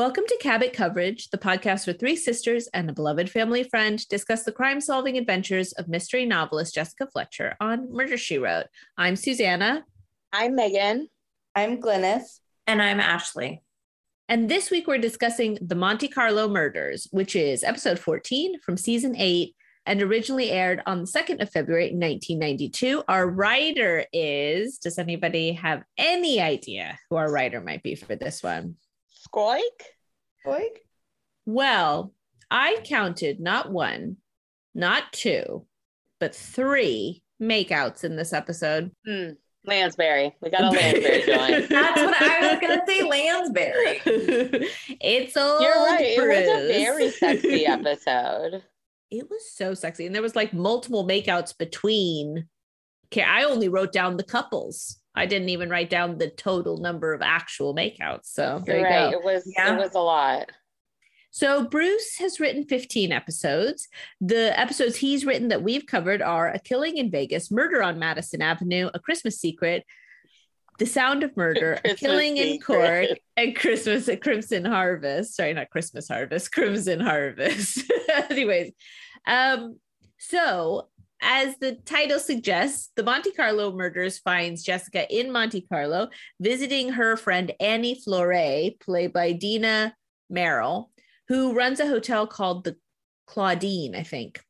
Welcome to Cabot Coverage, the podcast where three sisters and a beloved family friend discuss the crime solving adventures of mystery novelist Jessica Fletcher on Murder She Wrote. I'm Susanna. I'm Megan. I'm Glynis. And I'm Ashley. And this week we're discussing The Monte Carlo Murders, which is episode 14 from season 8 and originally aired on the 2nd of February 1992. Our writer is, does anybody have any idea who our writer might be for this one? Skoik? Skoik? Well, I counted not one, not two, but three makeouts in this episode. Mm, Lansbury. We got a Lansbury joint. That's what I was going to say, Lansbury. it's old You're right. Bruce. It was a very sexy episode. It was so sexy. And there was like multiple makeouts between. Okay, I only wrote down the couples. I didn't even write down the total number of actual makeouts. So there You're you right. go. It was Yeah. it was a lot. So Bruce has written 15 episodes. The episodes he's written that we've covered are A Killing in Vegas, Murder on Madison Avenue, A Christmas Secret, The Sound of Murder, A Killing in Secret. Cork, and Christmas at Crimson Harvest. Sorry, not Christmas Harvest, Crimson Harvest. Anyways, um, so as the title suggests, the Monte Carlo murders finds Jessica in Monte Carlo visiting her friend Annie Flore, played by Dina Merrill, who runs a hotel called the Claudine, I think.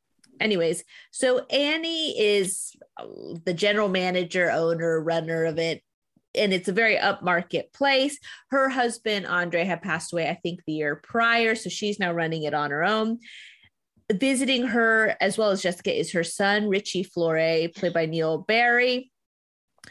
Anyways, so Annie is uh, the general manager, owner, runner of it. And it's a very upmarket place. Her husband, Andre, had passed away, I think, the year prior. So she's now running it on her own. Visiting her, as well as Jessica, is her son, Richie Flore, played by Neil Barry.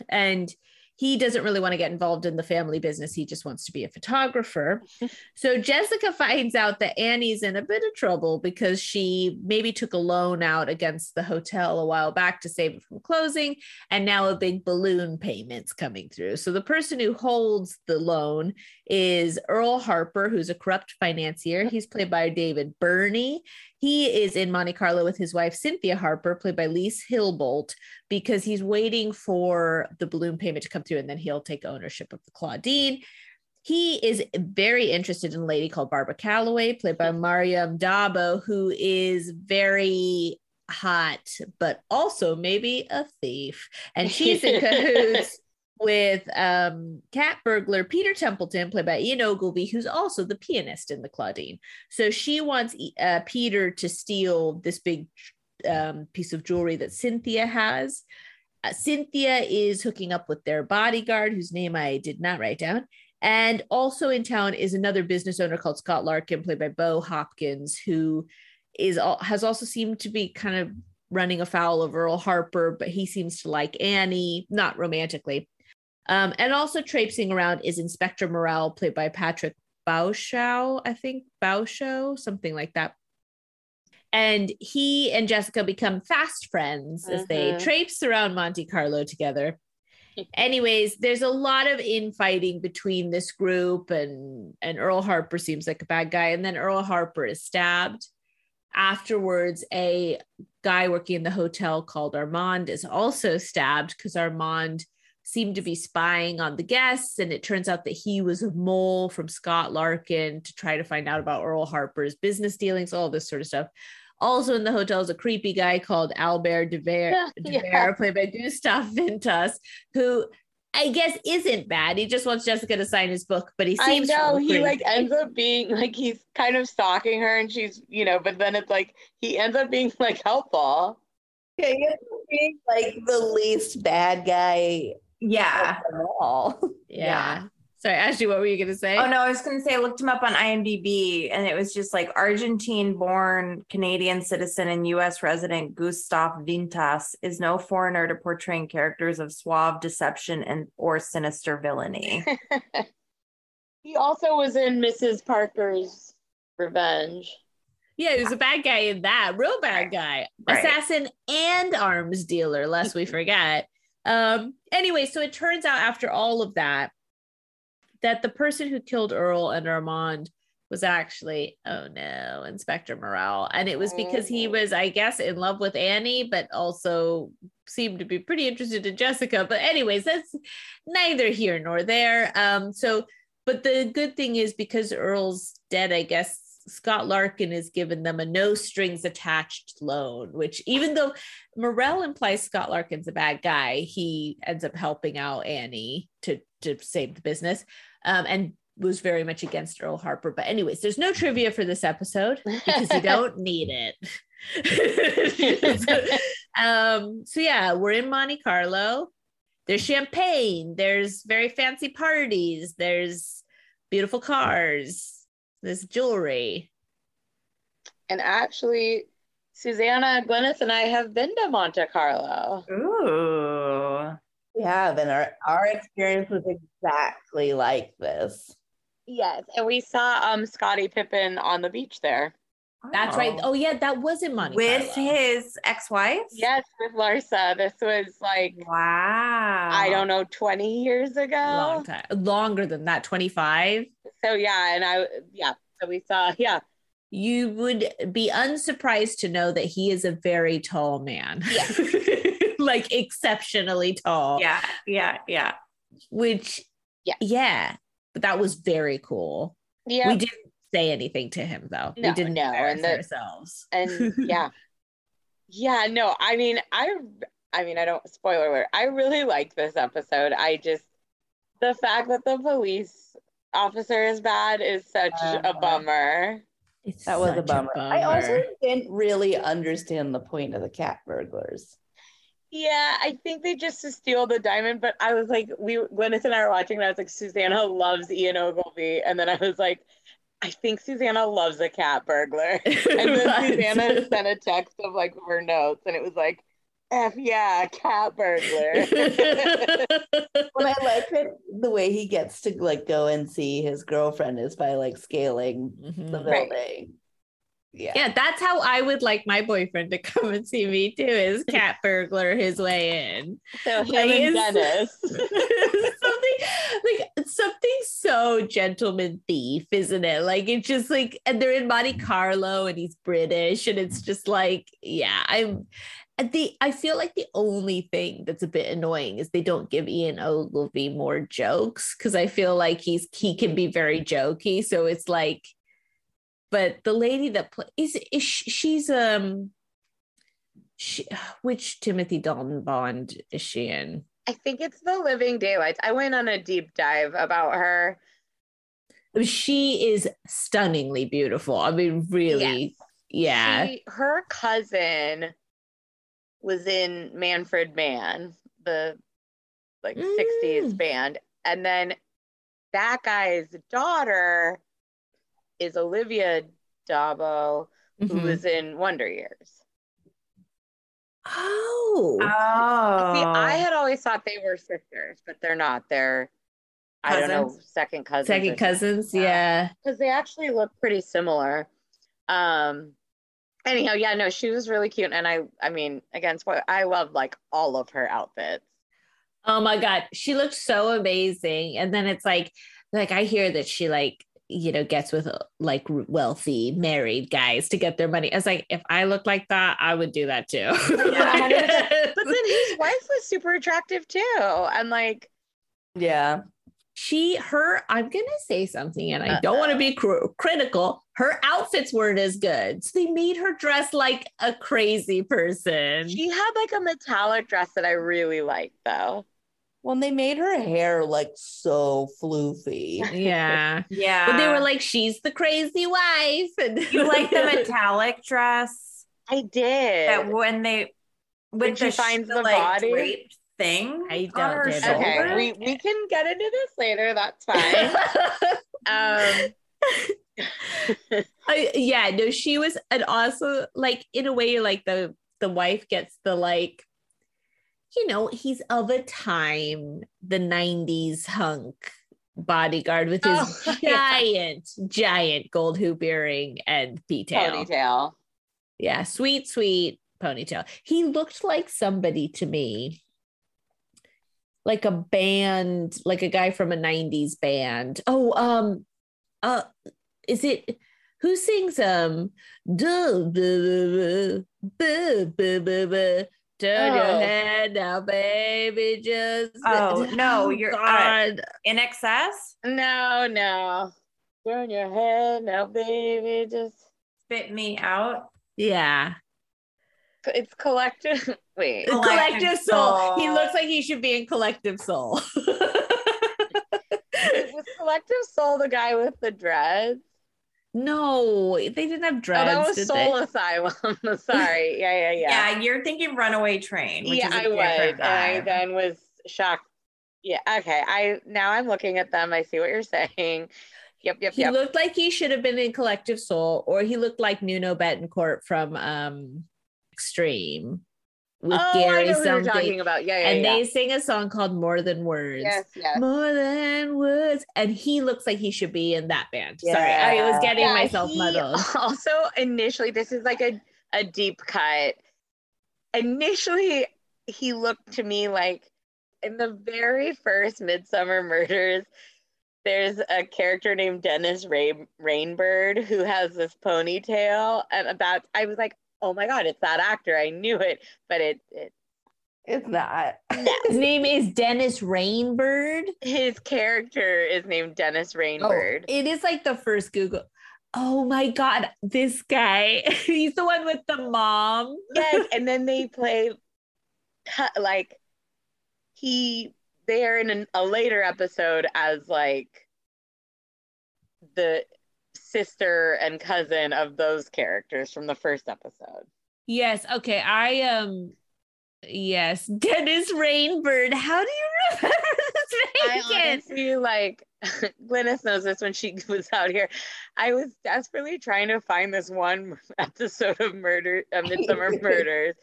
And he doesn't really want to get involved in the family business. He just wants to be a photographer. so Jessica finds out that Annie's in a bit of trouble because she maybe took a loan out against the hotel a while back to save it from closing. And now a big balloon payment's coming through. So the person who holds the loan is Earl Harper, who's a corrupt financier. He's played by David Birney. He is in Monte Carlo with his wife, Cynthia Harper, played by Lise Hilboldt, because he's waiting for the balloon payment to come through and then he'll take ownership of the Claudine. He is very interested in a lady called Barbara Calloway, played by Maryam d'Abo, who is very hot, but also maybe a thief. And she's in cahoots with um, cat burglar Peter Templeton, played by Ian Ogilvy, who's also the pianist in the Claudine. So she wants uh, Peter to steal this big um, piece of jewelry that Cynthia has. Uh, Cynthia is hooking up with their bodyguard, whose name I did not write down. And also in town is another business owner called Scott Larkin, played by Bo Hopkins, who is has also seemed to be kind of running afoul of Earl Harper, but he seems to like Annie, not romantically. Um, and also traipsing around is Inspector Morel, played by Patrick Bauchau, I think Bauchau, something like that. And he and Jessica become fast friends as they Mhm. traipse around Monte Carlo together. Anyways, there's a lot of infighting between this group, and and Earl Harper seems like a bad guy, and then Earl Harper is stabbed. Afterwards, a guy working in the hotel called Armand is also stabbed because Armand seemed to be spying on the guests. And it turns out that he was a mole from Scott Larkin to try to find out about Earl Harper's business dealings, all this sort of stuff. Also in the hotel is a creepy guy called Albert Devere, Yeah, Devere played by Gustav Vintas, who I guess isn't bad. He just wants Jessica to sign his book, but he seems. I seems know really he like ends up being like he's kind of stalking her and she's you know, but then it's like he ends up being like helpful. Okay, you're being like the least bad guy Yeah. of them all. yeah. Yeah. Sorry, Ashley, what were you gonna say? Oh no, I was going to say I looked him up on IMDb, and it was just like Argentine-born Canadian citizen and U.S. resident Gustav Vintas is no foreigner to portraying characters of suave deception and or sinister villainy. He also was in Mrs. Parker's Revenge. Yeah, he was a bad guy in that, real bad guy, Right. assassin and arms dealer, lest we mm-hmm. forget. Um, anyway, so it turns out after all of that, that the person who killed Earl and Armand was actually, oh no, Inspector Morel. And it was because he Oh. was, I guess, in love with Annie, but also seemed to be pretty interested in Jessica. But, anyways, that's neither here nor there. Um, so but the good thing is because Earl's dead, I guess Scott Larkin has given them a no strings attached loan, which even though Morel implies Scott Larkin's a bad guy, he ends up helping out Annie to to save the business. Um, and was very much against Earl Harper. But anyways, there's no trivia for this episode because you don't need it. um, so yeah, we're in Monte Carlo. There's champagne, there's very fancy parties, there's beautiful cars, there's jewelry. And actually, Susanna, Glynis, and I have been to Monte Carlo. Ooh. We have, and our, our experience was exactly like this. Yes, and we saw um Scottie Pippen on the beach there. That's right. Oh yeah, that was in Monte With Carlo. his ex-wife? Yes, with Larsa. This was like Wow. I don't know, 20 years ago. long time, longer than that, 25. So yeah, and I yeah, so we saw yeah. You would be unsurprised to know that he is a very tall man. Yeah. like exceptionally tall. Yeah, yeah, yeah. Which Yeah. yeah. But that was very cool. Yeah. We didn't say anything to him though. we didn't no, embarrass and the- ourselves. and yeah. Yeah, no, I mean, I I mean, I don't spoiler alert. I really liked this episode. I just the fact that the police officer is bad is such a Uh-huh. bummer. It's That was a such bummer. I also didn't really understand the point of the cat burglars. Yeah, I think they just to steal the diamond, but I was like, we Glynis and I were watching, and I was like, Susanna loves Ian Ogilvy, and then I was like, I think Susanna loves a cat burglar, and then Right. Susanna sent a text of like her notes, and it was like, F yeah, cat burglar. When I like it, the way he gets to like go and see his girlfriend is by like scaling Mhm. the Right. building. Yeah. Yeah, that's how I would like my boyfriend to come and see me too, is cat burglar his way in. so him Like, and it's- Dennis. something like something so gentleman thief, isn't it? Like it's just like, and they're in Monte Carlo and he's British, and it's just like, yeah, I'm. The I feel like the only thing that's a bit annoying is they don't give Ian Ogilvy more jokes because I feel like he's he can be very jokey. So it's like, but the lady that plays is, is sh- she's um, she, which Timothy Dalton Bond is she in? I think it's the Living Daylights. I went on a deep dive about her. she is stunningly beautiful. I mean, really, yeah. She, her cousin was in Manfred Mann, the like Mm. 60s band. And then that guy's daughter is Olivia d'Abo, who Mhm. was in Wonder Years. Oh, Oh. See, I had always thought they were sisters, but they're not. They're I don't know, second cousins. second cousins. Yeah. because they actually look pretty similar. Um, anyhow, yeah, no, she was really cute, and I, I mean, again, spoil- I love like all of her outfits. Oh my god, she looked so amazing. And then it's like, like I hear that she like you know gets with like wealthy married guys to get their money. I was like, if I looked like that, I would do that too. Yeah, But then his wife was super attractive too, and like, Yeah. She her i'm gonna say something and i don't want to be cr- critical her outfits weren't as good so they made her dress like a crazy person she had like a metallic dress that I really liked, though. When they made her hair like so floofy. yeah Yeah. but they were like she's the crazy wife and you like the metallic dress I did. that when they When with she the finds sh- the like, body? draped thing I don't her get okay, we we can get into this later. That's fine. um, I, yeah no she was an also like in a way like the the wife gets the like you know he's of a time the 90s hunk bodyguard with his Oh, yeah. giant giant gold hoop earring and ponytail ponytail. yeah sweet sweet ponytail he looked like somebody to me like a band like a guy from a 90s band oh um uh is it who sings um Turn Oh. your head now, baby. Just Oh, no, you're- uh, INXS, No, no. Turn your head now, baby. Just spit me out. yeah. it's collective. Wait. Collective collective soul. He looks like he should be in collective soul. was Collective Soul the guy with the dreads? no, they didn't have Oh, dreads. that was did Soul they? Asylum. Sorry. Yeah, yeah, yeah. Yeah, you're thinking Runaway Train. Which yeah, is a I was. different I then was shocked. Yeah, okay. I now I'm looking at them. I see what you're saying. Yep, yep, He yep. looked like he should have been in collective soul, or he looked like Nuno Bettencourt from um Extreme with oh, I Gary know who you're something. talking about. Yeah, yeah, and yeah. they sing a song called More Than Words. yes, yes. More than words. And he looks like he should be in that band. Sorry, I was getting Yeah, myself muddled. Also, initially, this is like a, a deep cut. Initially, he looked to me like in the very first Midsomer Murders, there's a character named Dennis Ray- Rainbird who has this ponytail. And about, I was like, oh my God, it's that actor. I knew it, but it, it It's not. His name is Dennis Rainbird. his character is named Dennis oh, Rainbird. It is like the first Google. Oh my God, this guy. He's the one with the mom. yes and then they play like he they're in an, a later episode as like the sister and cousin of those characters from the first episode Yes. Okay. I um. Yes, Dennis Rainbird. How do you remember this i honestly like Glynis knows this when she was out here i was desperately trying to find this one episode of murder uh, midsomer murders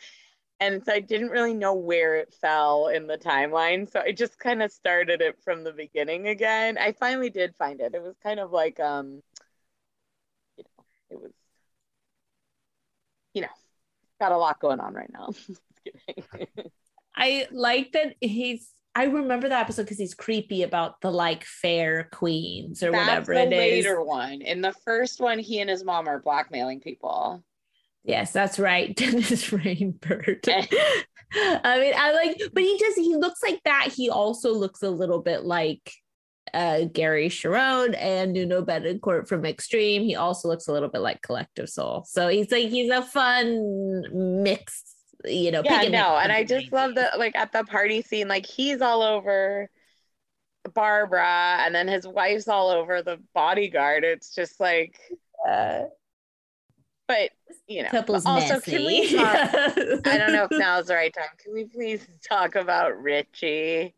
and so i didn't really know where it fell in the timeline so i just kind of started it from the beginning again i finally did find it it was kind of like um you know it was you know got a lot going on right now. I like that he's. I remember that episode because he's creepy about the like fair queens or That's whatever the it is. later one in the first one he and his mom are blackmailing people Yes, that's right. Dennis Rainbird. Eh. I mean, I like, but he just he looks like that. He also looks a little bit like uh Gary Cherone and Nuno Bettencourt from Extreme. He also looks a little bit like Collective Soul. So he's like he's a fun mix, you know. yeah no and i just love 90s. that like at the party scene like he's all over barbara and then his wife's all over the bodyguard it's just like Uh, but you know Couple's also can we talk i don't know if now's the right time can we please talk about richie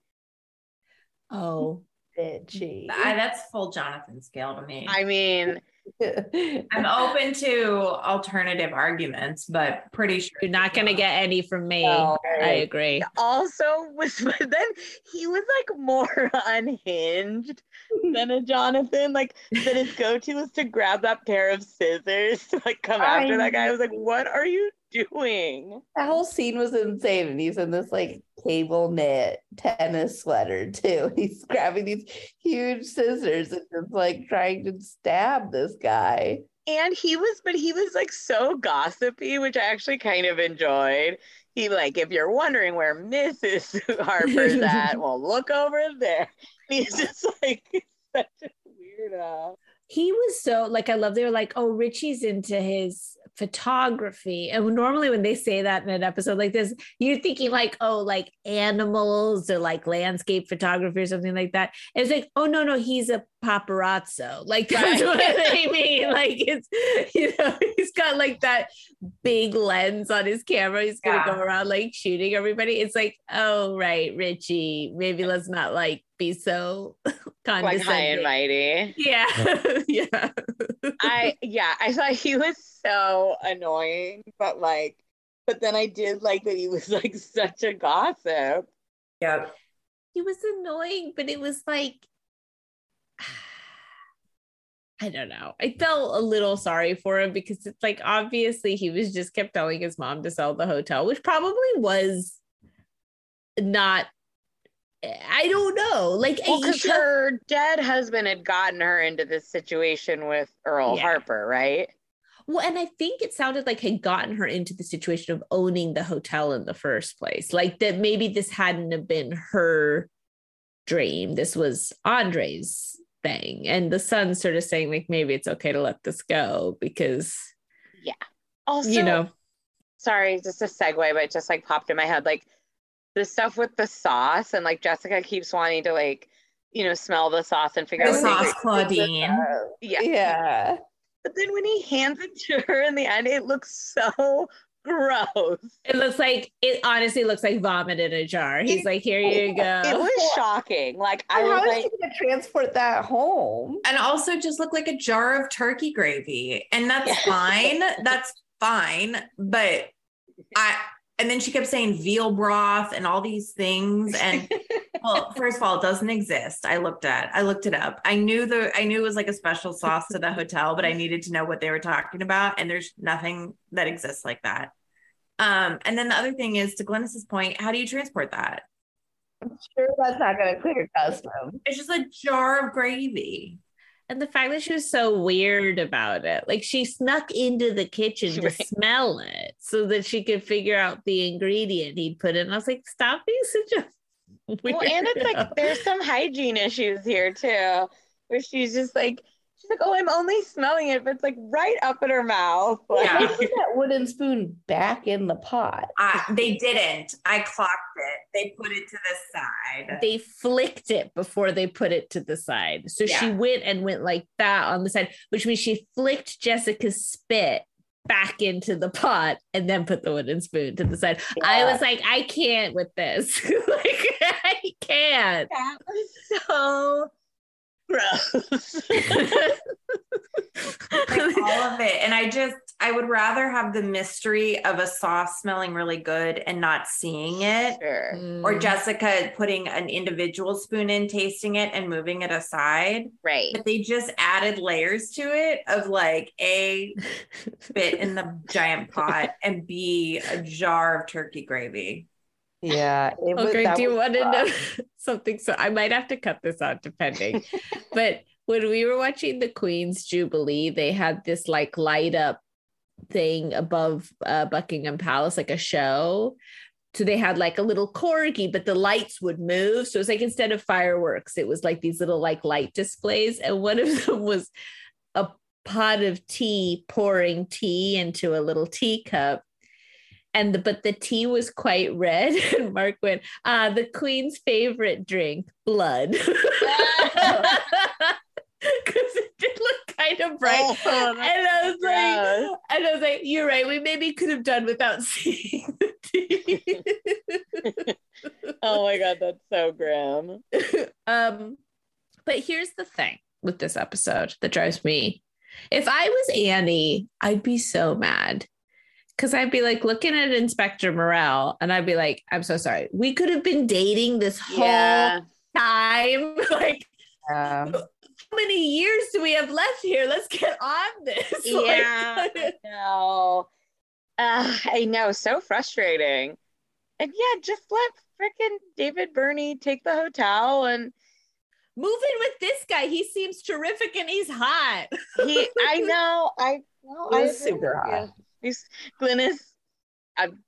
oh, bitchy. I, that's full Jonathan scale to me. i mean I'm open to alternative arguments, but pretty sure you're not gonna get any from me. No. I agree. also was but then he was like more unhinged than a jonathan like that his go-to was to grab that pair of scissors to like come I after that guy i was like what are you doing That whole scene was insane. And he's in this like cable knit tennis sweater too. He's grabbing these huge scissors and just like trying to stab this guy. and he was but he was like so gossipy which i actually kind of enjoyed he like if you're wondering where mrs harper's at well look over there he's just like such a weirdo he was so like I love they were like, oh, Richie's into his photography. And normally when they say that in an episode like this, you're thinking like, oh, like animals or like landscape photography or something like that. And it's like, oh no, no, he's a paparazzo. Like that's Right. what they mean. Like it's you know, he's got like that big lens on his camera. He's gonna Yeah. go around like shooting everybody. It's like, oh right, Richie, maybe let's not like be so like condescending. high and mighty Yeah, yeah. I yeah, I thought he was so annoying, but like, but then I did like that he was like such a gossip. Yeah. He was annoying, but it was like, I don't know. I felt a little sorry for him because it's like obviously he was just kept telling his mom to sell the hotel, which probably was not. I don't know. Like, because should- her dead husband had gotten her into this situation with Earl Yeah. Harper, right? Well, and I think it sounded like had gotten her into the situation of owning the hotel in the first place. Like that maybe this hadn't have been her dream. This was Andre's thing. And the son sort of saying, like, maybe it's okay to let this go because Yeah. Also, you know, sorry, just a segue, but it just like popped in my head. Like the stuff with the sauce, and like Jessica keeps wanting to like, you know, smell the sauce and figure The out what they- sauce, Claudine. Yeah. Yeah. But then when he hands it to her in the end, it looks so gross. it looks like it honestly looks like vomit in a jar. He's like, here you go. It was shocking. Like I How was is like, gonna transport that home? And also just look like a jar of turkey gravy. And that's Yeah. fine. That's fine. But I and then she kept saying veal broth and all these things. And well, first of all, it doesn't exist. I looked at I looked it up. I knew the I knew it was like a special sauce to the hotel, but I needed to know what they were talking about. And there's nothing that exists like that. Um, and then the other thing is to Glynis's point, how do you transport that? I'm sure that's not gonna clear customs. It's just a jar of gravy. And the fact that she was so weird about it, like she snuck into the kitchen to smell it so that she could figure out the ingredient he'd put in. I was like, stop being such a weird. well, and it's like there's some hygiene issues here too, where she's just like, she's like, oh, I'm only smelling it, but it's like right up in her mouth. Like, Yeah. Put that wooden spoon back in the pot. Uh, they didn't. I clocked it. They put it to the side. they flicked it before they put it to the side. So she went and went like that on the side, which means she flicked Jessica's spit back into the pot and then put the wooden spoon to the side. I was like, I can't with this. like, I can't. that was so gross. like all of it. And I just, I would rather have the mystery of a sauce smelling really good and not seeing it. sure. Or Mm. Jessica putting an individual spoon in, tasting it, and moving it aside. Right. But they just added layers to it of like A, bit in the giant pot, and B, a jar of turkey gravy. Yeah. It was, Okay, do you want to know something? So I might have to cut this out depending. but when we were watching the Queen's Jubilee, they had this like light up thing above uh, Buckingham Palace, like a show. So they had like a little corgi, but the lights would move. So it was like instead of fireworks, it was like these little like light displays. And one of them was a pot of tea pouring tea into a little teacup and the, but the tea was quite red. And mark went ah the queen's favorite drink blood. Because it did look kind of bright. Oh, and i was like and i was like you're right we maybe could have done without seeing the tea. Oh my god, that's so grim. um but here's the thing with this episode that drives me. If i was annie i'd be so mad because i'd be like looking at inspector morel and i'd be like i'm so sorry we could have been dating this whole Yeah. time like Um, how many years do we have left here let's get on this Yeah. I know. Uh, I know. So frustrating. And yeah, just let freaking David Birney take the hotel and move in with this guy he seems terrific and he's hot he I know I well, He I was super hot. you. Hot. He's Glynis I'm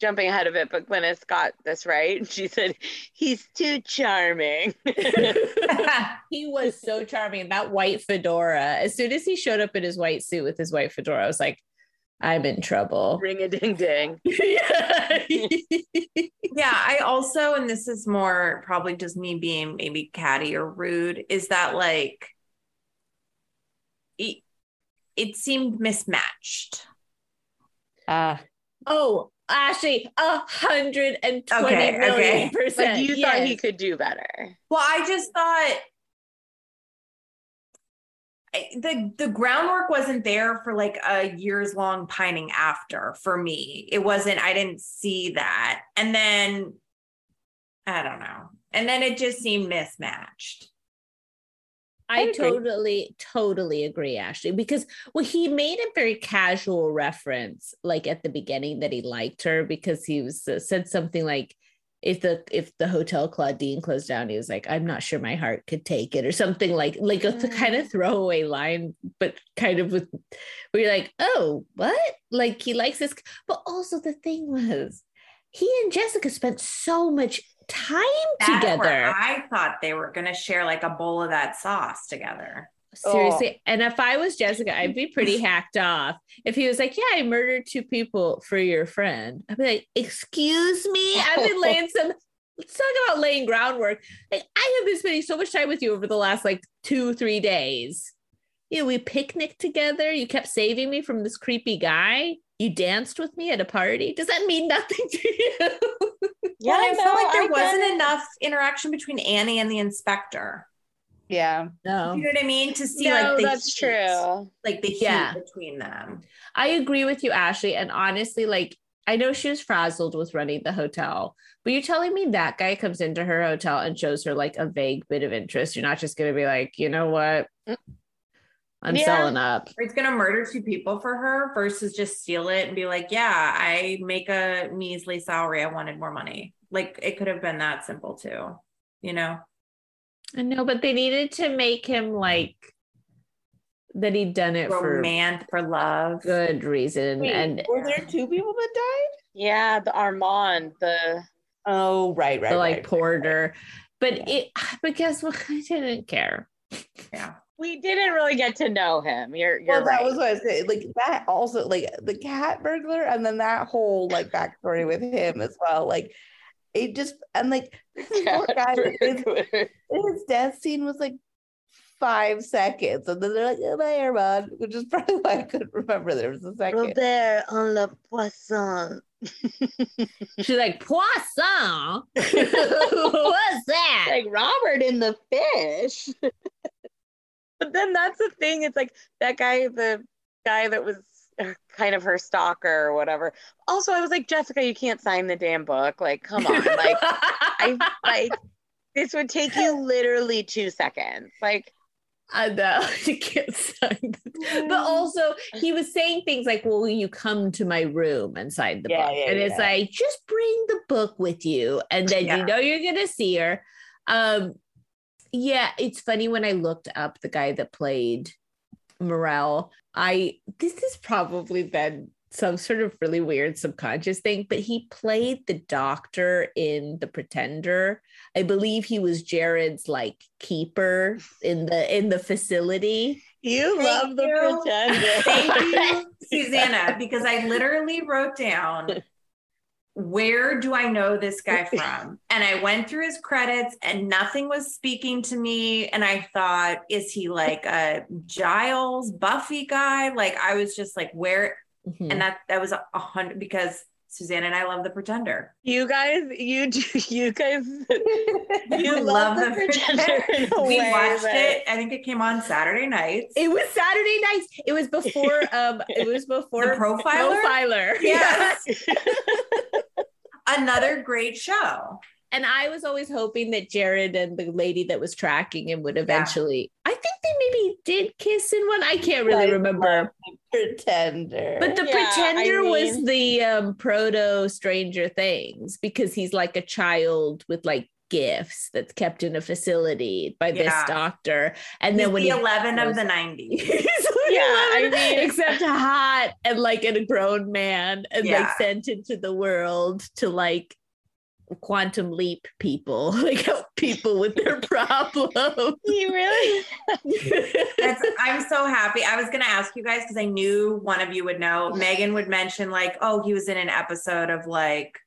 jumping ahead of it, but Glynis got this right. She said he's too charming. he was so charming. That white fedora. As soon as he showed up in his white suit with his white fedora, I was like, I'm in trouble. Ring a ding ding. yeah. Yeah, I also, and this is more probably just me being maybe catty or rude, is that like it, it seemed mismatched. Ah, oh, Ashley, a hundred and twenty Okay, million okay. percent. Like you thought he could do better. Well, I just thought the the groundwork wasn't there for like a years long pining after for me. It wasn't. I didn't see that, and then I don't know, and then it just seemed mismatched. I agree. totally, totally agree, Ashley, because well, he made a very casual reference, like at the beginning, that he liked her because he was uh, said something like, if the if the hotel Claudine closed down, he was like, I'm not sure my heart could take it, or something like like a Mm. kind of throwaway line, but kind of with where you're like, oh, what? Like he likes this, but also the thing was, he and Jessica spent so much time That's together. I thought they were going to share like a bowl of that sauce together. Seriously. Oh. And if I was Jessica, I'd be pretty hacked off. If he was like, Yeah, I murdered two people for your friend, I'd be like, Excuse me? I've been laying some, let's talk about laying groundwork. Like, I have been spending so much time with you over the last like two, three days. You know, we picnicked together. You kept saving me from this creepy guy. You danced with me at a party. Does that mean nothing to you? Yeah, I felt like there I wasn't it. enough interaction between Annie and the inspector. Yeah. no. You know what I mean? To see no, like the that's heat, true. like the heat Yeah. between them. I agree with you, Ashley. And honestly, like, I know she was frazzled with running the hotel, but you're telling me that guy comes into her hotel and shows her like a vague bit of interest. You're not just going to be like, you know what? I'm Yeah. selling up. Or he's gonna murder two people for her versus just steal it and be like, yeah, I make a measly salary. I wanted more money. Like it could have been that simple too, you know? I know, but they needed to make him like that he'd done it for Romance for love. good reason. Wait, and were there two people that died? Yeah, the Armand, the Oh, right, right. the like right, right, porter. But Yeah. it but guess what? I didn't care. Yeah. We didn't really get to know him. You're you're Well, right. that was what I was saying. Like that also, like the cat burglar, and then that whole like backstory with him as well. Like it just and like this poor guy, his, his death scene was like five seconds, and then they're like, "Oh, bye, Armand," which is probably why I couldn't remember there was a second. Robert on la poisson. She's like, poisson. What's that? like Robert in the fish. But then that's the thing. It's like that guy, the guy that was kind of her stalker or whatever. Also, I was like, Jessica, you can't sign the damn book. Like, come on. Like, I like this would take you literally two seconds. Like, I know you can't sign. it. But also, he was saying things like, "Well, will you come to my room and sign the Yeah, book?" yeah, and it's yeah. like, just bring the book with you, and then you know you're gonna see her. Um, yeah, it's funny when I looked up the guy that played Morel. I this has probably been some sort of really weird subconscious thing, but he played the doctor in The Pretender. I believe he was Jared's like keeper in the in the facility. you Thank love the pretender. Thank you, Susanna, because I literally wrote down where do I know this guy from? And I went through his credits and nothing was speaking to me. And I thought, is he like a Giles Buffy guy? Like I was just like, where? Mhm. And that that was a hundred because Susanna and I love the pretender. You guys, you do, you guys, you love love, the, The pretender. in We way watched that- it. I think it came on Saturday nights. It was Saturday nights. It was before um it was before The Profiler? Profiler. Yes. Another great show. And I was always hoping that Jared and the lady that was tracking him would eventually I think they maybe did kiss in one. I can't really I remember. Love the Pretender. But the Yeah, I pretender was the um proto Stranger Things because he's like a child with like gifts that's kept in a facility by this doctor. And He's then when the he 11 of the 90s. Like Yeah, I mean- except hot and like a grown man and Yeah. like sent into the world to like quantum leap people, like help people with their problems. You really? That's, I'm so happy. I was going to ask you guys because I knew one of you would know. Megan would mention, like, oh, he was in an episode of like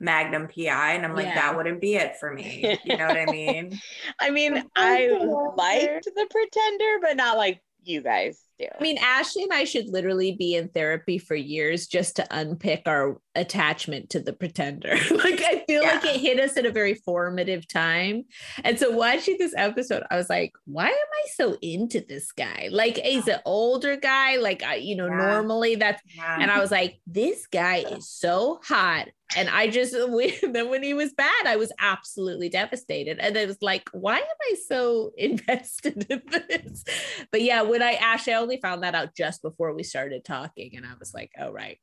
Magnum PI. And I'm like, Yeah. that wouldn't be it for me. You know what I mean? I mean, I liked the pretender, but not like you guys do. I mean, Ashley and I should literally be in therapy for years just to unpick our attachment to the pretender. like, I feel like it hit us at a very formative time. And so, watching this episode, I was like, why am I so into this guy? Like, he's an older guy. Like, I, you know, Yeah. normally that's, Yeah. and I was like, this guy is so hot. And I just, then when he was bad, I was absolutely devastated. And it was like, why am I so invested in this? But yeah, when I actually I only found that out just before we started talking, and I was like, oh, right.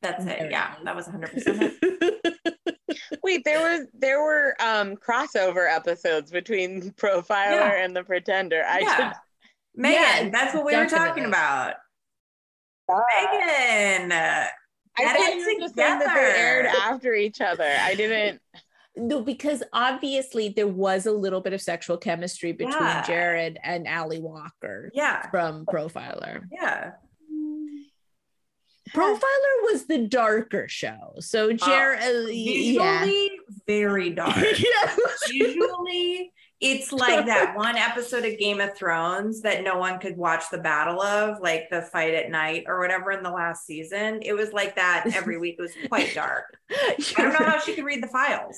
That's it. it Yeah, that was 100% Wait, there was there were um crossover episodes between Profiler Yeah. and the Pretender. I yeah. just Megan, Yeah, that's what we were talking about. Ah. Megan. uh, I Edit thought you were just saying that they aired after each other. I didn't. No, because obviously there was a little bit of sexual chemistry between Yeah. Jared and Ally Walker Yeah. from Profiler. Yeah. Profiler was the darker show. So Jared, uh, yeah. Very dark. Yeah. Visually, it's like that one episode of Game of Thrones that no one could watch the battle of, like the fight at night or whatever in the last season. It was like that every week. It was quite dark. I don't know how she could read the files.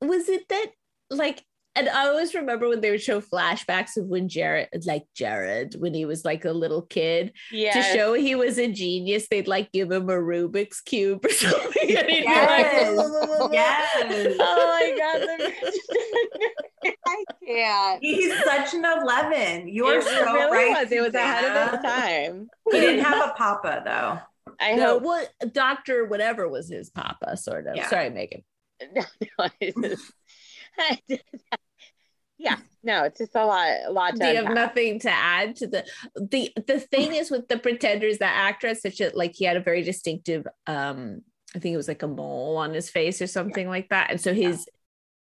was it that like and I always remember when they would show flashbacks of when Jared, like Jared, when he was like a little kid, Yeah. to show he was a genius, they'd like give him a Rubik's cube or something. And he'd be Yes. like, Yes. Oh my god. The- I can't. He's such an 11. You are it so really right. was. It was ahead of its time. He didn't have a papa though. I no, hope. what Doctor whatever was his papa, sort of. Yeah. Sorry, Megan. No, no, it's just- yeah. No, it's just a lot. A lot to They have nothing to add to the the the thing is with the pretenders that actress such a like he had a very distinctive um I think it was like a mole on his face or something like that. And so his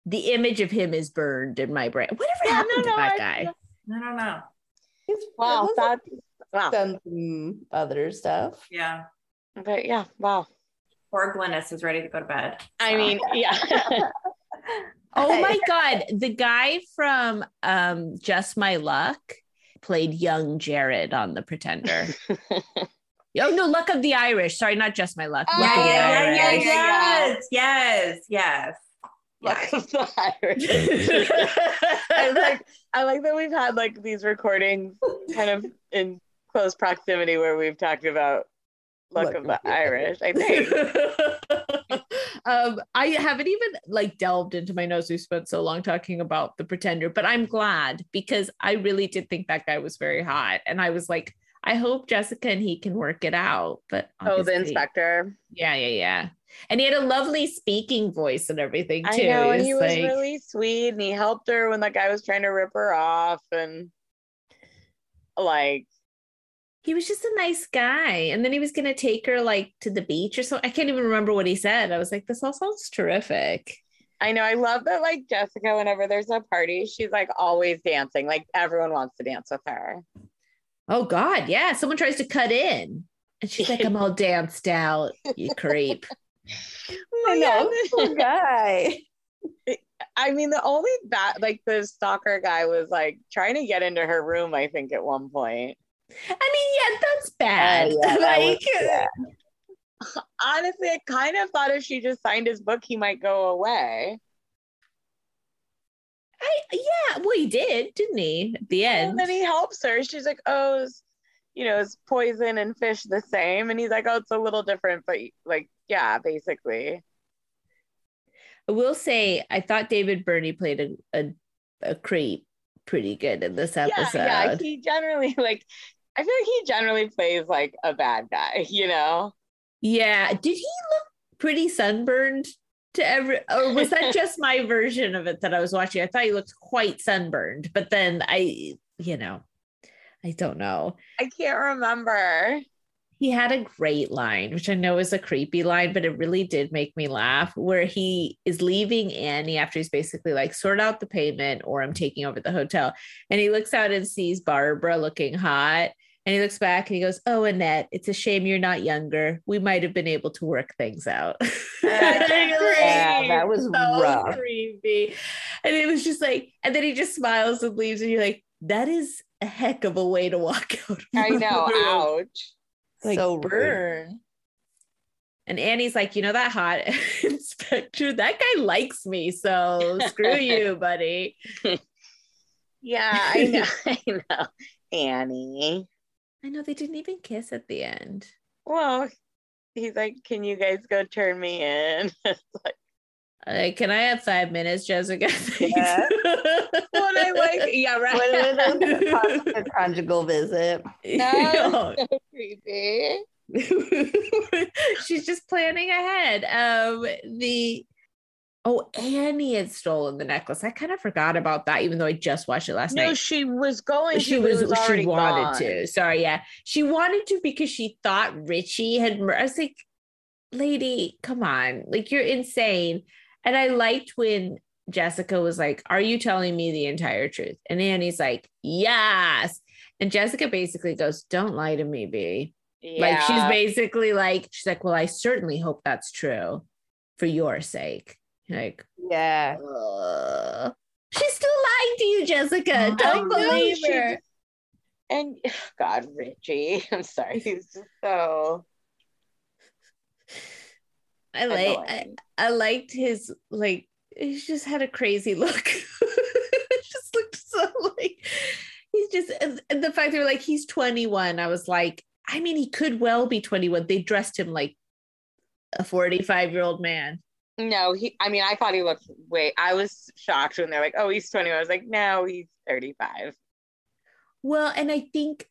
the image of him is burned in my brain. Whatever Yeah, happened no, to no, that I- guy? I don't know. He's Wow, was that's wow. done some other stuff. Yeah. But yeah, wow. Poor Glynis is ready to go to bed. I mean, yeah. Oh my god, the guy from um Just My Luck played young Jared on The Pretender. oh no, Luck of the Irish. Sorry, not Just My Luck. Oh, Luck of the yeah, yeah, Irish. yeah, yeah, yeah. yes, yes, yes. Luck of the Irish. I like I like that we've had like these recordings kind of in close proximity where we've talked about Luck Luck of the Irish. I think. um, I haven't even like delved into my nose. We spent so long talking about the pretender, but I'm glad because I really did think that guy was very hot. And I was like, I hope Jessica and he can work it out. But Oh, the inspector. Yeah, yeah, yeah. And he had a lovely speaking voice and everything too. I know, and he was like- really sweet, and he helped her when that guy was trying to rip her off, and like, he was just a nice guy. And then he was gonna take her like to the beach or something. I can't even remember what he said. I was like, this all sounds terrific. I know, I love that. Like Jessica, whenever there's a party, she's like always dancing. Like everyone wants to dance with her. Oh God, yeah. Someone tries to cut in. And she's like, I'm all danced out, you creep. I know, poor guy. I mean, the only bad, like the stalker guy was like trying to get into her room. I think at one point. I mean, yeah, that's bad. Uh, yeah, that was- like. Honestly, I kind of thought if she just signed his book, he might go away. I yeah, well, he did, didn't he? At the end. And then he helps her. She's like, "Oh, is, you know, is poison and fish the same?" And he's like, "Oh, it's a little different, but like, yeah, basically." I will say, I thought David Birney played a, a, a creep pretty good in this episode. Yeah, yeah. He generally like, I feel like he generally plays like a bad guy. You know? Yeah. Did he look pretty sunburned to every, or was that just my version of it that I was watching? I thought he looked quite sunburned, but then I, you know, I don't know. I can't remember. He had a great line, which I know is a creepy line, but it really did make me laugh. Where he is leaving Annie after he's basically like, sort out the payment or I'm taking over the hotel. And he looks out and sees Barbara looking hot. And he looks back and he goes, Oh, Annette, it's a shame you're not younger. We might have been able to work things out. Yeah, that was so rough. creepy. And it was just like, and then he just smiles and leaves, and you're like, that is a heck of a way to walk out. of I know. Ouch. Like, so burn. And Annie's like, you know that hot inspector, that guy likes me, so screw you, buddy. Yeah, I know. I know. Annie. I know they didn't even kiss at the end. Well, he's like, "Can you guys go turn me in?" Like, Like, can I have five minutes, Jessica? Yeah. well, and I like, yeah, right. with a, a conjugal visit. No. so creepy. She's just planning ahead. Um, the Oh, Annie had stolen the necklace. I kind of forgot about that, even though I just watched it last No, night. No, she was going. she to, was, was she wanted gone. to. Sorry, yeah. She wanted to because she thought Richie had mur- I was like, lady, come on. Like you're insane. And I liked when Jessica was like, Are you telling me the entire truth? And Annie's like, Yes. And Jessica basically goes, Don't lie to me, B. Like she's basically like, she's like, Well, I certainly hope that's true for your sake. Like, Yeah. She's still lying to you, Jessica. Don't I believe her. And God, Richie, I'm sorry. He's just so I like I. I liked his like he just had a crazy look. it just looked so like he's just and, the fact they were like he's 21. I was like, I mean, he could well be 21. They dressed him like a 45 year old man. No, he. I mean, I thought he looked way. I was shocked when they're like, "Oh, he's 20." I was like, "No, he's 35." Well, and I think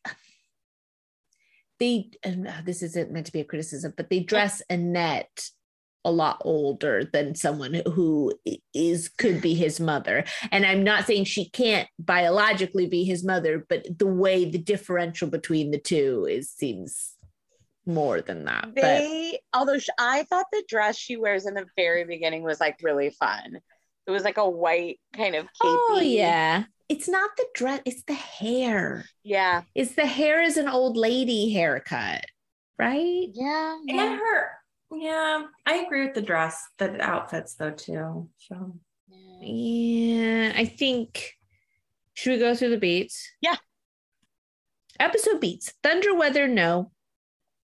they and uh, this isn't meant to be a criticism, but they dress Annette a lot older than someone who is could be his mother. And I'm not saying she can't biologically be his mother, but the way the differential between the two is seems more than that. But They, although sh- I thought the dress she wears in the very beginning was like really fun. It was like a white kind of capey. oh yeah, it's not the dress; it's the hair. yeah, It's the hair is an old lady haircut, right? yeah. And her, yeah, I agree with the dress, the outfits though too. So Yeah, I think. Should we go through the beats? Yeah. Episode beats Thunder Weather, no.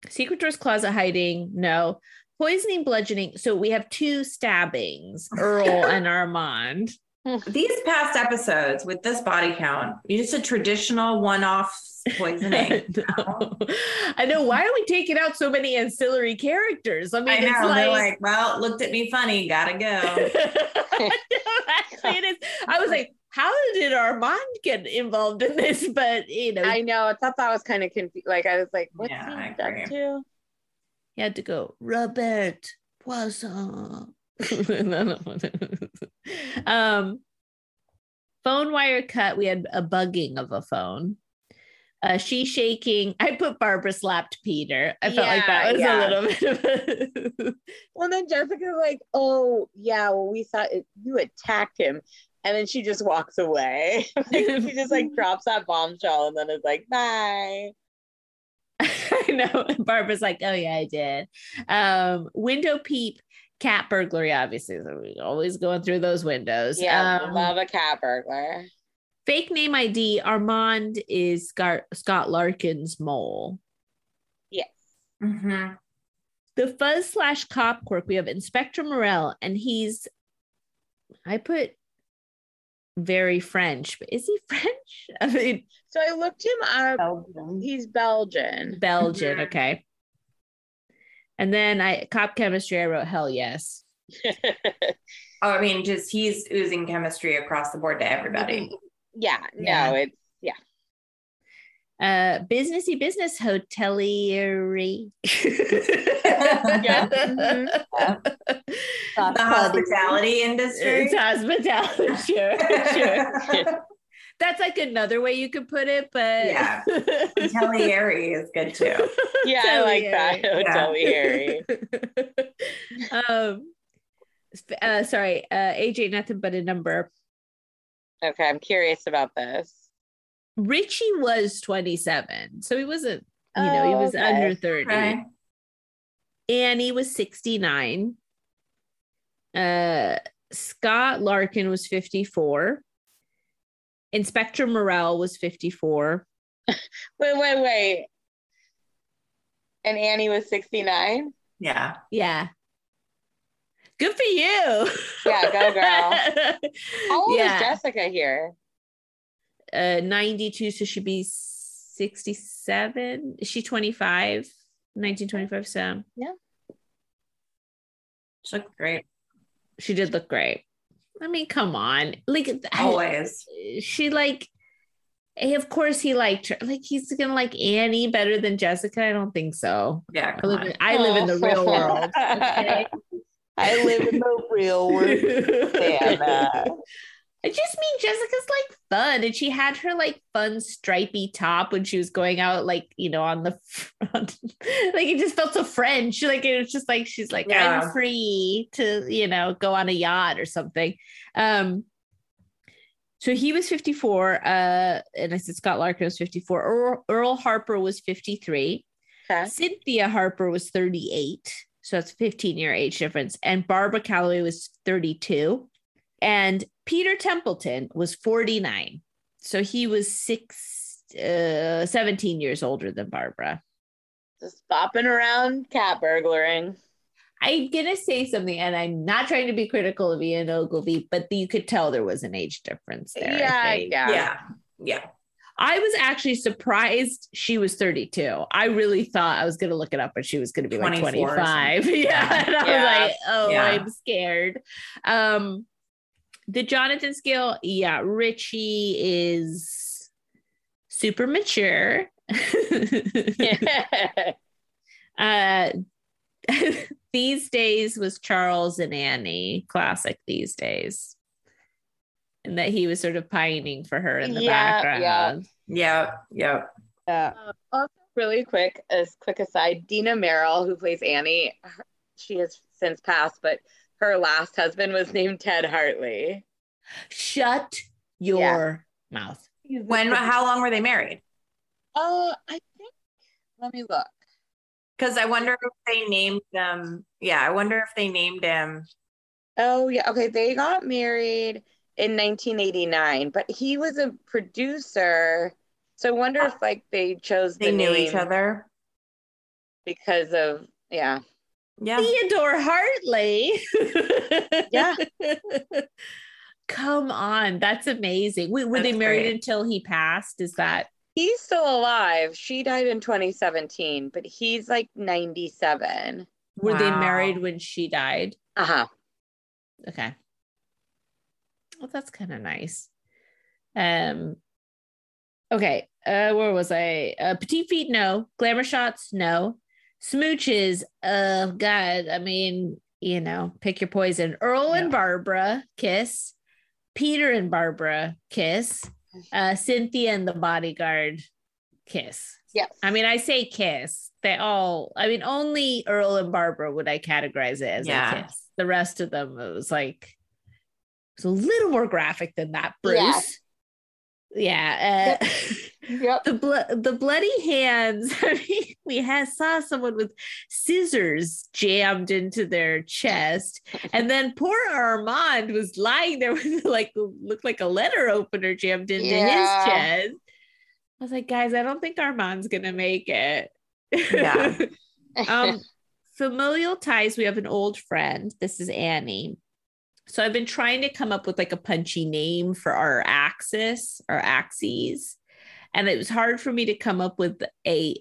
Secret Doors Closet Hiding, no. Poisoning, bludgeoning. So we have two stabbings Earl and Armand. these past episodes with this body count, you just a traditional one-off poisoning. No. I know. Why are we taking out so many ancillary characters? I mean, I know. it's They're like. like, well, looked at me funny, gotta go. I actually, it is. I was like, how did Armand get involved in this? But you know, I know. I thought that was kind of confused. Like I was like, "What's Yeah, I he done agree. to?" he had to go Robert Poisson. um, phone wire cut. We had a bugging of a phone. Uh, she shaking. I put Barbara slapped Peter. I felt like that was Yeah, a little bit of a Well, then Jessica's like, "Oh, yeah. Well, we thought it, you attacked him," and then she just walks away. she just like drops that bombshell and then is like, "Bye." I know. Barbara's like, oh yeah, I did. Um, window peep, cat burglary, obviously. So we're always going through those windows. Yeah, Um, love a cat burglar. fake name ID, Armand is Scott, Scott Larkin's mole. Yes. Mhm. The fuzz slash cop quirk, we have Inspector Morel, and he's I put very French, but is he French? I mean So I looked him up. Belgium. He's Belgian. Belgian, Mhm. okay. And then I cop chemistry, I wrote hell yes. Oh, I mean, just he's oozing chemistry across the board to everybody. yeah. Yeah. No, it's Uh, businessy business hotelieri. Yeah. Mhm. The hospitality industry. It's hospitality, sure, sure. That's like another way you could put it, but Yeah. Hotelieri is good too. yeah, I like that. Hotelieri. Hotelieri. um, sp- uh, sorry, uh, AJ, nothing but a number. Okay, I'm curious about this. Richie was 27, so he wasn't, you know, he Oh, was okay. under 30. Okay. Annie was 69. Uh, Scott Larkin was 54. Inspector Morel was 54. Wait, wait, wait. And Annie was 69? Yeah. Yeah. Good for you. Yeah, go girl. How old yeah. is Jessica here? Uh, 92, so she'd be 67. Is she 25? 1925, so Yeah. She looked great. she did look great. I mean, come on. Like, I- Always. she like eh, of course he liked her like he's gonna like annie better than jessica i don't think so Yeah. i live on. in, I live in the real world okay I live in the real world. Santa. I just mean Jessica's like fun, and she had her like fun stripy top when she was going out, like you know, on the front. like it just felt so French. Like it was just like she's like, Yeah. I'm free to you know go on a yacht or something. Um, so he was 54, uh, and I said Scott Larkin was 54. Earl, Earl Harper was 53. Okay. Cynthia Harper was 38. So that's a 15 year age difference. And Barbara Calloway was 32. And Peter Templeton was 49. So he was six, uh, 17 years older than Barbara. Just bopping around cat burglaring. I'm going to say something, and I'm not trying to be critical of Ian Ogilvy, but you could tell there was an age difference there. Yeah, yeah. Yeah. Yeah. I was actually surprised she was 32. I really thought I was going to look it up but she was going to be like 24 or 25. Yeah. And I Yeah. was like, oh, Yeah. I'm scared. Um, the Jonathan scale, yeah, Richie is super mature. uh, these days was Charles and Annie, classic these days. And that he was sort of pining for her in the Yeah, yeah. background. Yeah. Yeah. Yeah. also, really quick, as quick aside, Dina Merrill, who plays Annie, she has since passed, but her last husband was named Ted Hartley. Shut your mouth. When, how long were they married? Oh, I think. Let me look. Because I wonder if they named them. Yeah. I wonder if they named him. Oh, yeah. Okay, they got married in 1989, but he was a producer. So I wonder if like they chose They the knew name each other. because of yeah. Yeah. Theodore Hartley. Yeah. Come on. That's amazing. Wait, were they married great. until he passed? Is that He's still alive. She died in 2017, but he's like 97. were they married when she died? Uh-huh. Okay. Well, that's kind of nice. Um okay. Uh where was I? Uh petite feet, no. Glamour shots, no. Smooches, uh God, I mean, you know, pick your poison. Earl and Barbara, kiss. Peter and Barbara, kiss. Uh Cynthia and the bodyguard, kiss. Yes. I mean, I say kiss. They all, I mean, only Earl and Barbara would I categorize it as Yeah. a kiss. The rest of them, it was like, it was a little more graphic than that, Yeah. Bruce. Yeah. uh, Yep. the blood, the bloody hands. I mean, we had saw someone with scissors jammed into their chest, and then poor Armand was lying there with like looked like a letter opener jammed into Yeah. his chest. I was like, guys, I don't think Armand's gonna make it. Yeah. um, familial ties. We have an old friend. This is Annie. So I've been trying to come up with like a punchy name for our axis, our axes, and it was hard for me to come up with a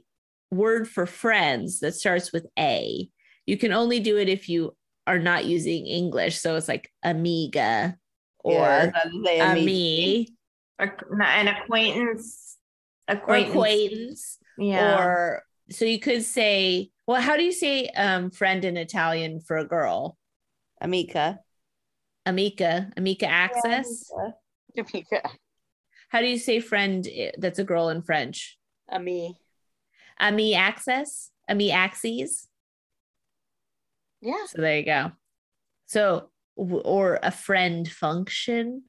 word for friends that starts with A. You can only do it if you are not using English. So it's like amiga or Yeah, that's the ami A- An acquaintance. or Acquaintance. acquaintance. Yeah. Or so you could say, well, how do you say um, friend in Italian for a girl? Amica. Amica, Amika access. Amika, How do you say friend eh, that's a girl in French? A me. Ami access, Ami axes. Yeah. So there you go. So or a friend function.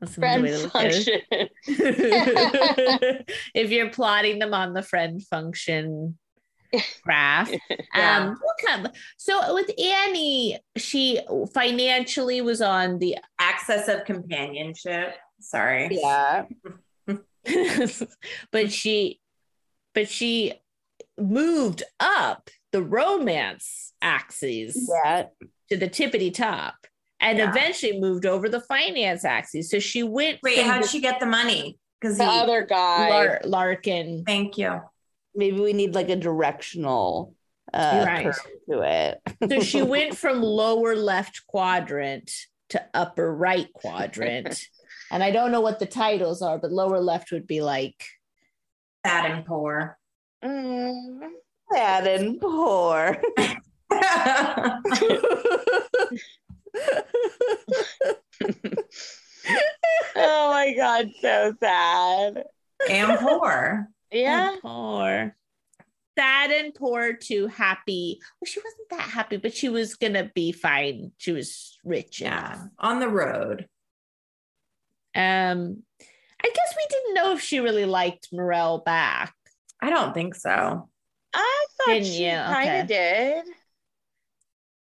That's Friend way to look at function. it. if you're plotting them on the friend function graph. Yeah. Um, what kind of- so with Annie, she financially was on the Access of companionship. Sorry. Yeah. but she but she moved up the romance axes Yeah. to the tippity top and Yeah. eventually moved over the finance axis so she went Wait, how'd she get the money? Because The other guy. Lar- larkin Thank you. Maybe we need like a directional uh Right. to it. so she went from lower left quadrant to upper right quadrant and i don't know what the titles are but lower left would be like Sad and poor. Mm. Sad and poor. oh my god, so sad. and poor. Yeah. poor. Sad and poor to happy. Well, she wasn't that happy, but she was gonna be fine. She was rich. Yeah. enough. On the road. Um, I guess we didn't know if she really liked Morel back. I don't think so. I thought Didn't she you? kind Okay. of did.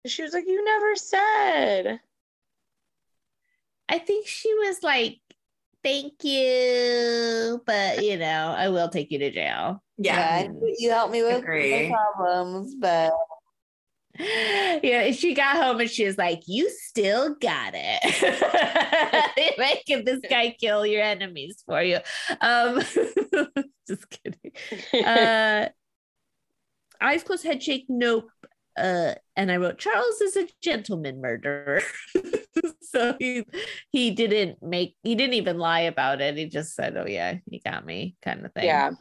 She was like, "You never said." I think she was like, "Thank you, but you know, I will take you to jail." Yeah. Yeah, you helped me with Agree. my problems, but Yeah, she got home and she was like, "You still got it. You're making this guy kill your enemies for you." Um, just kidding. Uh, eyes closed, head shake. Nope. Uh, and I wrote Charles is a gentleman murderer. so he he didn't make he didn't even lie about it. He just said, "Oh yeah, he got me," kind of thing. yeah.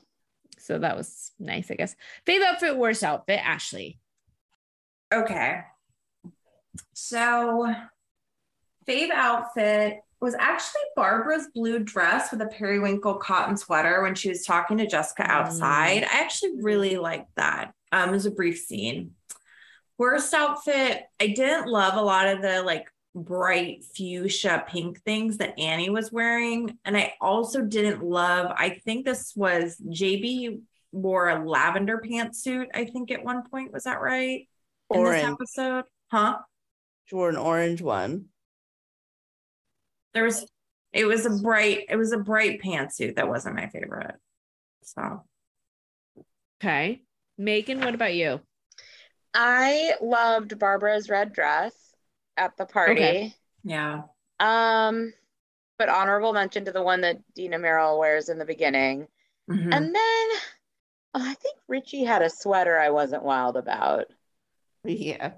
So that was nice, I guess. Fave outfit, worst outfit, Ashley. Okay. So, fave outfit was actually Barbara's blue dress with a periwinkle cotton sweater when she was talking to Jessica outside. I actually really liked that. Um, it was a brief scene. Worst outfit, I didn't love a lot of the like bright fuchsia pink things that Annie was wearing. And I also didn't love, I think this was JB wore a lavender pantsuit, I think at one point. Was that right? in this orange. episode. Huh? She wore an orange one. There was it was a bright, it was a bright pantsuit that wasn't my favorite. So Okay. Megan, what about you? I loved Barbara's red dress at the party. Okay. yeah. Um, but honorable mention to the one that Dina Merrill wears in the beginning. Mhm. And then oh, I think Richie had a sweater I wasn't wild about. Yeah.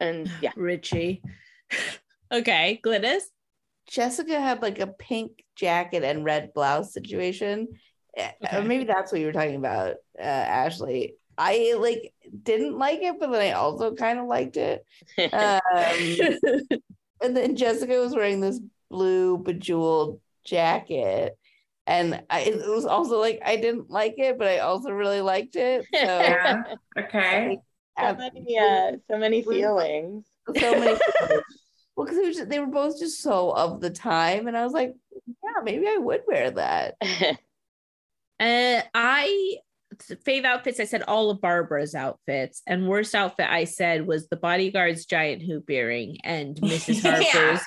And yeah. Richie. okay. Glynis. Jessica had like a pink jacket and red blouse situation. Eh, Okay. Or maybe that's what you were talking about, uh, Ashley. I like didn't like it, but then I also kind of liked it. Um, and then Jessica was wearing this blue bejeweled jacket. And I, it was also like I didn't like it, but I also really liked it. So, Yeah. Okay. so many, uh, so many feelings. so many. well, because they were both just so of the time, and I was like, yeah, maybe I would wear that. Uh, I fave outfits. I said all of Barbara's outfits, and worst outfit I said was the bodyguard's giant hoop earring and Mrs. Yeah. Harper's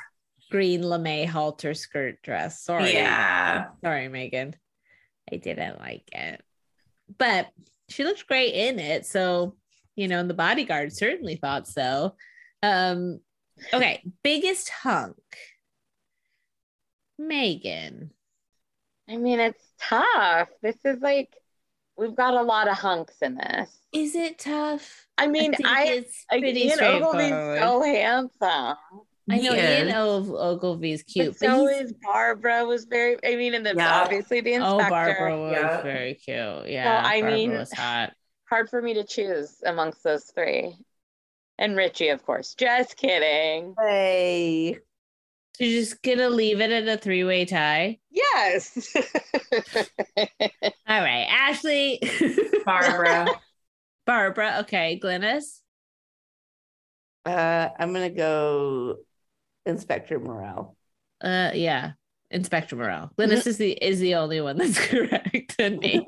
green lame halter skirt dress. Sorry, Yeah. sorry, Megan. I didn't like it, but she looked great in it. So you know, and the bodyguard certainly thought so. Um, okay, biggest hunk, Megan. I mean, it's tough. This is like we've got a lot of hunks in this. Is it tough? I mean, think I, it's like, pretty Ian Ogilvy's so handsome. I know He Ian is. o- Ogilvy's cute, but but so he's- is Barbara was very. I mean, and then Yeah. obviously the oh, inspector. oh. Barbara was Yeah. very cute. Yeah, I Barbara mean- was hot. Hard for me to choose amongst those three. And Richie, of course. Just kidding. Hey, So you're just gonna leave it at a three-way tie. Yes. All right, Ashley, Barbara. Barbara. Okay, Glynis. uh, I'm gonna go Inspector Morel. Uh, yeah, Inspector Morel. Glynis is the is the only one that's correct and me.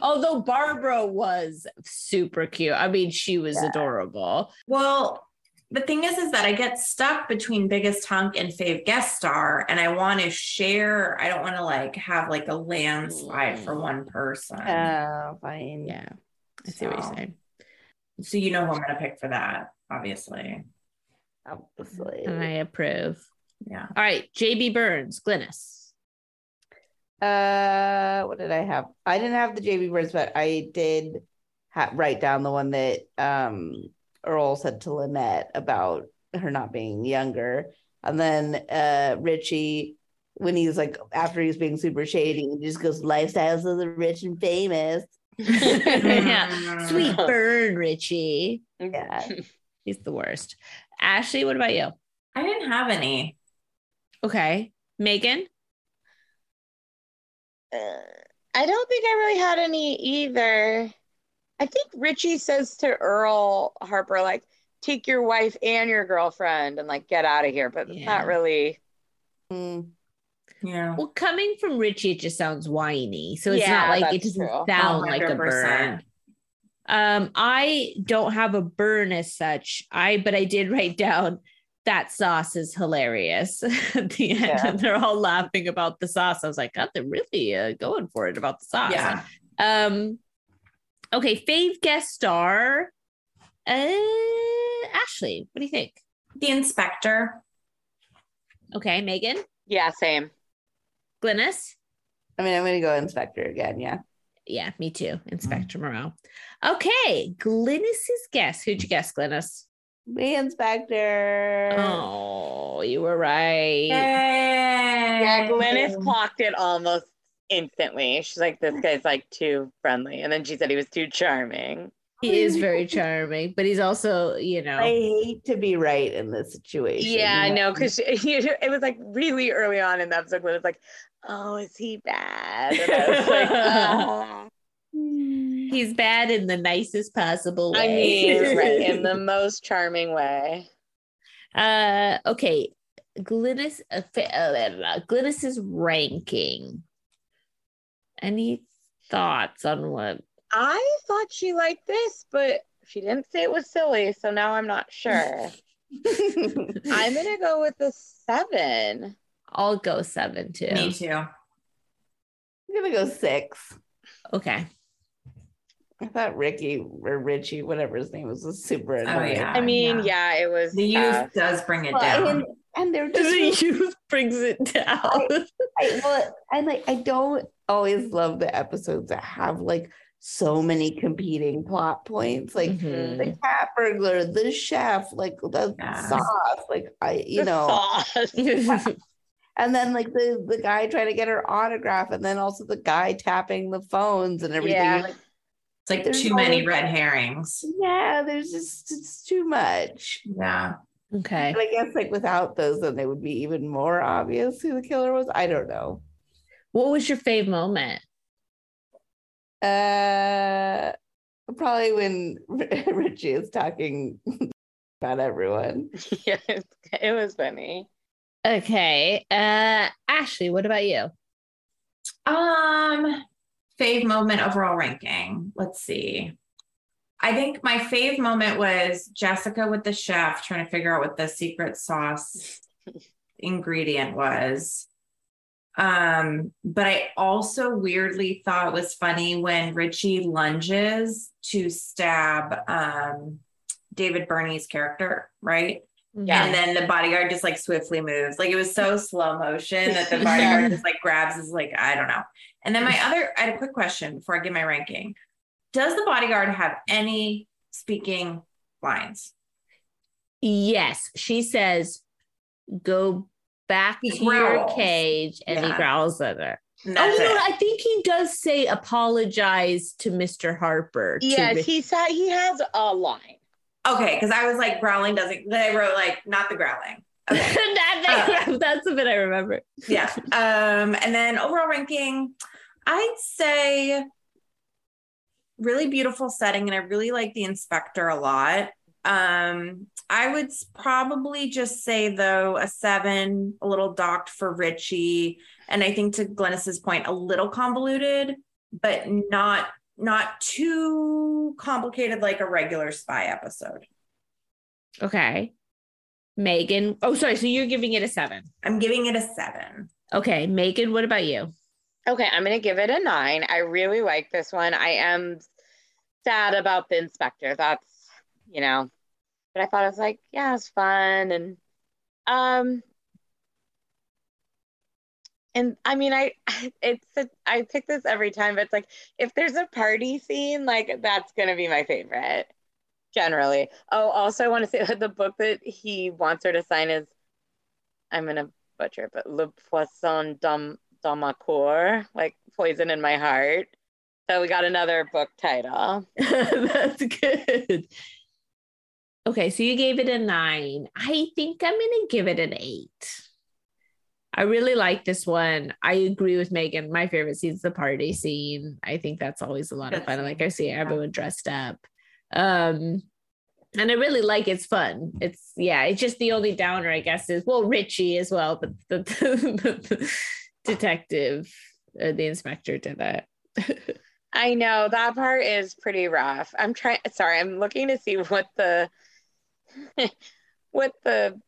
Although Barbara was super cute. I mean, she was Yeah. adorable. well, the thing is, is that I get stuck between biggest hunk and fave guest star, and I want to share. I don't want to like have like a landslide for one person. Oh, fine. Yeah, I see what you're saying. So you know who I'm gonna pick for that, obviously. Obviously. And I approve. Yeah. All right, JB Burns, Glynis. Uh, what did I have? I didn't have the JB Burns, but I did ha- write down the one that um Earl said to Lynette about her not being younger, and then uh Richie when he's like after he's being super shady, he just goes lifestyles of the rich and famous. yeah. Sweet burn, Richie. Yeah. He's the worst. Ashley, what about you? I didn't have any. Okay. Megan? Uh, I don't think I really had any either. I think Richie says to Earl Harper, like, take your wife and your girlfriend and like get out of here. But Yeah. not really. Mm. Yeah. Well, coming from Richie, it just sounds whiny. So it's Yeah, not like it doesn't true. sound like a 100%. burn. Um, I don't have a burn as such. I but I did write down that sauce is hilarious at the end. Yeah. And they're all laughing about the sauce. I was like, God, they're really uh, going for it about the sauce. Yeah. Um, okay, fave guest star. Uh, Ashley, what do you think? The inspector. Okay, Megan, Yeah, same. Glynis. I mean, I'm gonna go inspector again. Yeah. Yeah, me too. Inspector Moreau. Okay, Glynis's guess. Who'd you guess, Glynis? The inspector. Oh, you were right. Yeah. Yeah, Glynis clocked it almost instantly. She's like, this guy's like too friendly. And then she said he was too charming. He is very charming, but he's also, you know, I hate to be right in this situation. Yeah, I know. Because it was like really early on in the episode when it was like, oh, is he bad? And I was like, oh. he's bad in the nicest possible way. I mean, right, in the most charming way. uh, okay, Glynis, uh, fa- uh. Glynis's ranking. Any thoughts on what? I thought she liked this, but she didn't say it was silly. So now I'm not sure. I'm going to go with a seven. I'll go seven too. Me too. I'm gonna go six. Okay. I thought Ricky or Richie, whatever his name was, was super oh, annoying. yeah. I mean, yeah. yeah, it was. The youth tough. does bring it Well, down. and, and they're just The youth brings it down. I, well, and like I don't always love the episodes that have like so many competing plot points, like Mhm. the cat burglar, the chef, like the Yeah. sauce, like I, you The know, and then like the the guy trying to get her autograph, and then also the guy tapping the phones and everything. Yeah. Like, it's like too many red herrings. yeah, there's just it's too much. Yeah. Okay. And I guess like without those, then it would be even more obvious who the killer was. I don't know. What was your fave moment? Uh, probably when Richie is talking about everyone. yeah, it, it was funny. Okay. Uh Ashley, what about you? Um, fave moment overall ranking. Let's see. I think my fave moment was Jessica with the chef trying to figure out what the secret sauce ingredient was. Um, but I also weirdly thought it was funny when Richie lunges to stab um David Birney's character, right? Yeah. And then the bodyguard just like swiftly moves. Like it was so slow motion that the bodyguard just like grabs his like, I don't know. And then my other, I had a quick question before I give my ranking. Does the bodyguard have any speaking lines? Yes, she says, "Go back He to your cage," and he growls at her. Oh that's no, it. I think he does say apologize to Mr. Harper. to Yes, Rich- he said he has a line. Okay, because I was like growling doesn't. Then I wrote like not the growling. Okay. That- that- that's the bit I remember. yeah. Um, and then overall ranking, I'd say really beautiful setting, and I really like the inspector a lot. Um, I would probably just say though a seven, a little docked for Richie, and I think to Glynis's point, a little convoluted, but not not too complicated like a regular spy episode. Okay, Megan. Oh, sorry. So you're giving it a seven. I'm giving it a seven. Okay, Megan. What about you? Okay, I'm gonna give it a nine. I really like this one. I am sad about the inspector. That's you know, but I thought it was like, yeah, it's fun and um and I mean I it's a, I pick this every time, but it's like if there's a party scene, like that's gonna be my favorite generally. Oh, also I want to say that the book that he wants her to sign is I'm gonna butcher it, but Le Poisson d'Am- d'Amacour, like poison in my heart. So we got another book title. That's good. Okay, so you gave it a nine. I think I'm going to give it an eight. I really like this one. I agree with Megan. My favorite scene is the party scene. I think that's always a lot of fun. Like I see everyone dressed up. Um, and I really like it's fun. It's yeah, it's just the only downer, I guess, is well, Richie as well, but the, the, the detective, uh, the inspector did that. I know that part is pretty rough. I'm trying sorry, I'm looking to see what the what the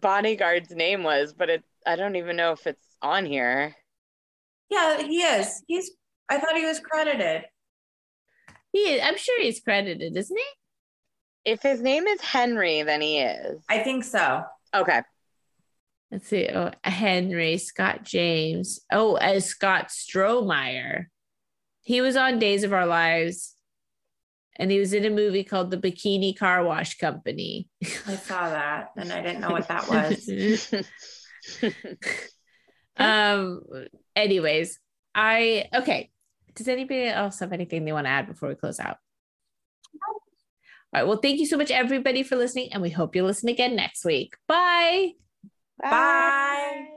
bodyguard's name was, but it I don't even know if it's on here. Yeah, he is. He's. I thought he was credited. He is. I'm sure he's credited, isn't he? If his name is Henry, then he is. I think so. Okay. Let's see. Oh, Henry Scott James. Oh, as Scott Strohmeyer. He was on Days of Our Lives, and he was in a movie called The Bikini Car Wash Company. I saw that, and I didn't know what that was. um anyways i okay does anybody else have anything they want to add before we close out all right well thank you so much everybody for listening and we hope you'll listen again next week bye bye, bye.